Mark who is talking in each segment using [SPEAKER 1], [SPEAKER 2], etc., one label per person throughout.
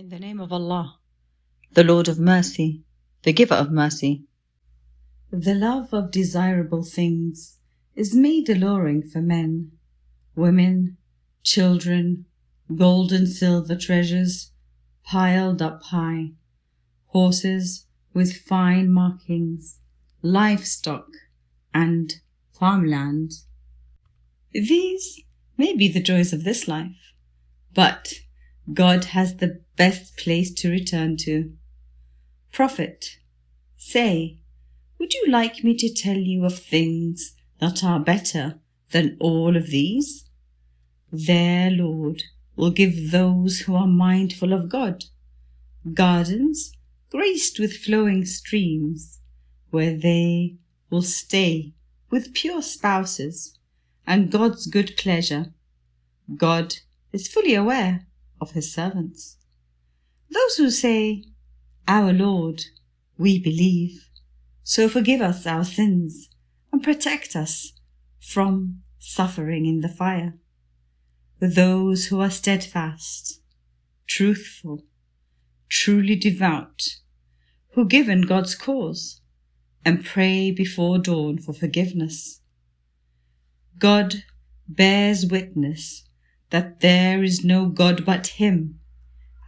[SPEAKER 1] In the name of Allah, the Lord of mercy, the giver of mercy. The love of desirable things is made alluring for men, women, children, gold and silver treasures piled up high, horses with fine markings, livestock, and farmland. These may be the joys of this life, but God has the best place to return to. Prophet, say, would you like me to tell you of things that are better than all of these? Their Lord will give those who are mindful of God gardens graced with flowing streams, where they will stay with pure spouses and God's good pleasure. God is fully aware of his servants. Those who say, Our Lord, we believe, so forgive us our sins and protect us from suffering in the fire. Those who are steadfast, truthful, truly devout, who give in God's cause and pray before dawn for forgiveness. God bears witness that there is no God but Him,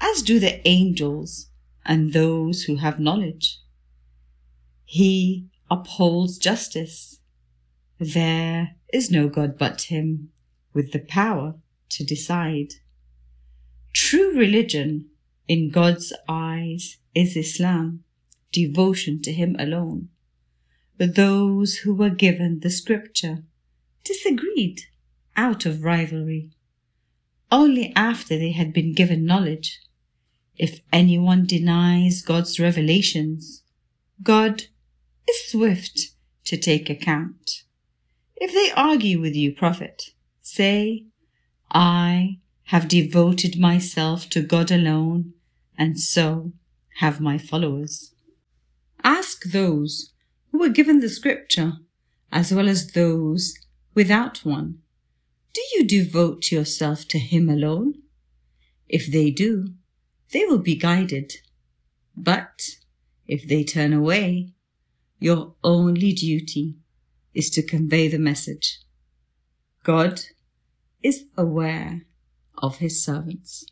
[SPEAKER 1] as do the angels and those who have knowledge. He upholds justice. There is no God but Him, with the power to decide. True religion in God's eyes is Islam, devotion to Him alone. But those who were given the scripture disagreed out of rivalry only after they had been given knowledge. If anyone denies God's revelations, God is swift to take account. If they argue with you, prophet, say, I have devoted myself to God alone, and so have my followers. Ask those who were given the scripture, as well as those without one, do you devote yourself to Him alone? If they do, they will be guided. But if they turn away, your only duty is to convey the message. God is aware of His servants.